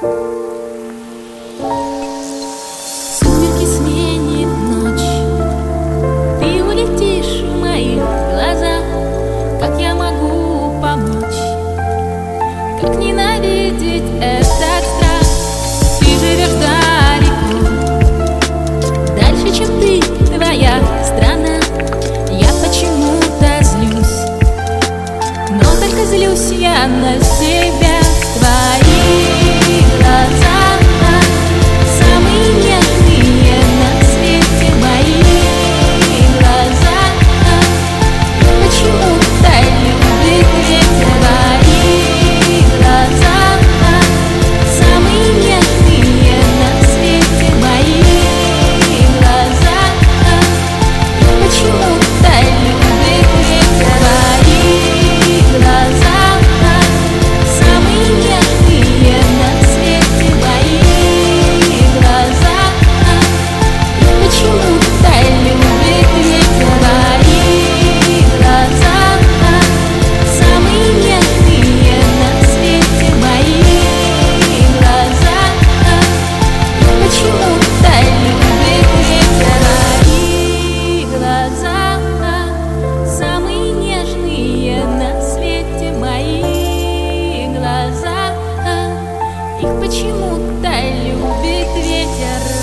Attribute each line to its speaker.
Speaker 1: Сумерки сменит ночь, ты улетишь в моих глазах. Как я могу помочь? Как ненавидеть этот страх? Ты живешь далеко, дальше, чем ты, твоя страна. Я почему-то злюсь, но только злюсь я на Их почему-то любит ветер.